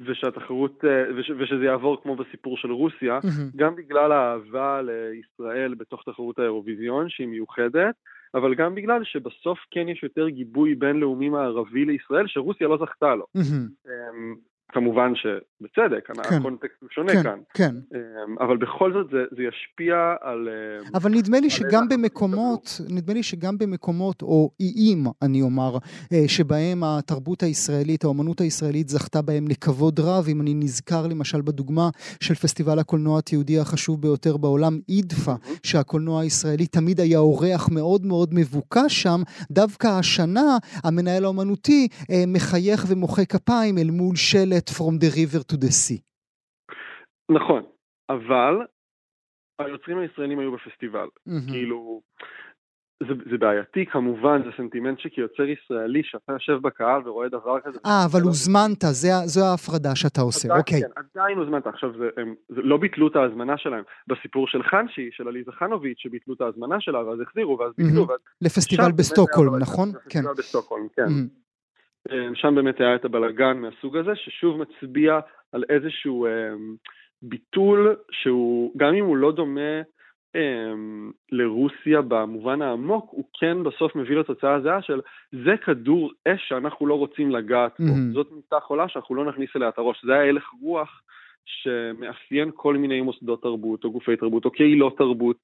ושהתחרות, אה, וש, ושזה יעבור כמו בסיפור של רוסיה, mm-hmm. גם בגלל האהבה לישראל בתוך תחרות האירוויזיון, שהיא מיוחדת, אבל גם בגלל שבסוף כן יש יותר גיבוי בינלאומי מערבי לישראל, שרוסיה לא זכתה לו. Mm-hmm. כמובן שבצדק, כן, הקונטקסט הוא שונה כן, כאן. כן. אמ, אבל בכל זאת זה, זה ישפיע על... אמ, אבל נדמה לי שגם במקומות, נדמה לי שגם במקומות, או איים, אני אומר, אה, שבהם התרבות הישראלית, האומנות הישראלית זכתה בהם לכבוד רב, אם אני נזכר למשל בדוגמה של פסטיבל הקולנוע התיעודי החשוב ביותר בעולם, אידפה, שהקולנוע הישראלי תמיד היה אורח מאוד מאוד מבוקש שם, דווקא השנה המנהל האומנותי אה, מחייך ומוחא כפיים אל מול שלט get from the river to the sea. נכון, אבל היוצרים הישראלים היו בפסטיבל. Mm-hmm. כאילו, זה, זה בעייתי כמובן, זה סנטימנט שכיוצר ישראלי, שאתה יושב בקהל ורואה דבר כזה. אה, אבל הוזמנת, זה, זו ההפרדה שאתה עושה, עדיין, אוקיי. כן, עדיין הוזמנת. עכשיו, זה, הם, זה, לא ביטלו את ההזמנה שלהם. בסיפור של חנשי, של עליזה חנוביץ', שביטלו את ההזמנה שלה, ואז החזירו, ואז ביטלו. Mm-hmm. ואז... לפסטיבל בסטוקהולם, נכון? כן. לפסטיבל בסטוקהולם, כן. Mm-hmm. אה, שם באמת היה את הבלגן מהסוג הזה, ששוב מצביע על איזשהו אה, ביטול שהוא, גם אם הוא לא דומה אה, לרוסיה במובן העמוק, הוא כן בסוף מביא לתוצאה הזהה של זה כדור אש שאנחנו לא רוצים לגעת בו, mm-hmm. זאת מיטה חולה שאנחנו לא נכניס אליה את הראש, זה היה הלך רוח שמאפיין כל מיני מוסדות תרבות או גופי תרבות או קהילות תרבות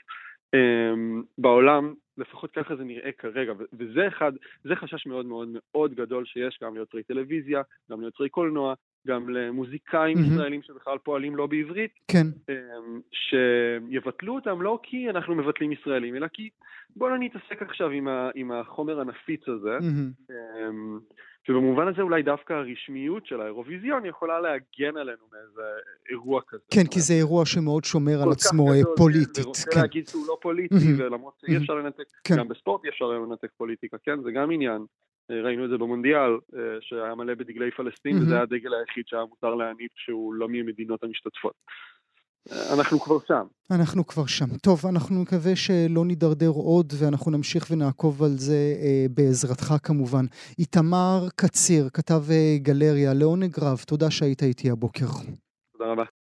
בעולם, לפחות ככה זה נראה כרגע, וזה אחד, זה חשש מאוד מאוד מאוד גדול שיש גם ליוצרי טלוויזיה, גם ליוצרי קולנוע, גם למוזיקאים מהמם. ישראלים שבכלל פועלים לא בעברית, כן. אמ, שיבטלו אותם לא כי אנחנו מבטלים ישראלים, אלא כי בואו לא נתעסק עכשיו עם, ה, עם החומר הנפיץ הזה, מהמם. ובמובן הזה אולי דווקא הרשמיות של האירוויזיון יכולה להגן עלינו מאיזה אירוע כזה. כן, כי זה אירוע שמאוד שומר על עצמו גדול, פוליטית. ורוצה כן. להגיד שהוא לא פוליטי, מהמם. ולמרות שאי. אפשר לנתק, כן. גם בספורט אי אפשר לנתק פוליטיקה, כן? זה גם עניין. אה, ראינו את זה במונדיאל, אה, שהיה מלא בדגלי פלסטין, מהמם. וזה היה הדגל היחיד שהיה מותר להניף שהוא לא ממדינות המשתתפות. אנחנו כבר שם. אנחנו כבר שם. טוב, אנחנו נקווה שלא נידרדר עוד, ואנחנו נמשיך ונעקוב על זה אה, בעזרתך כמובן. איתמר קציר, כתב אה, גלריה, לעונג רב, תודה שהיית איתי הבוקר. תודה רבה.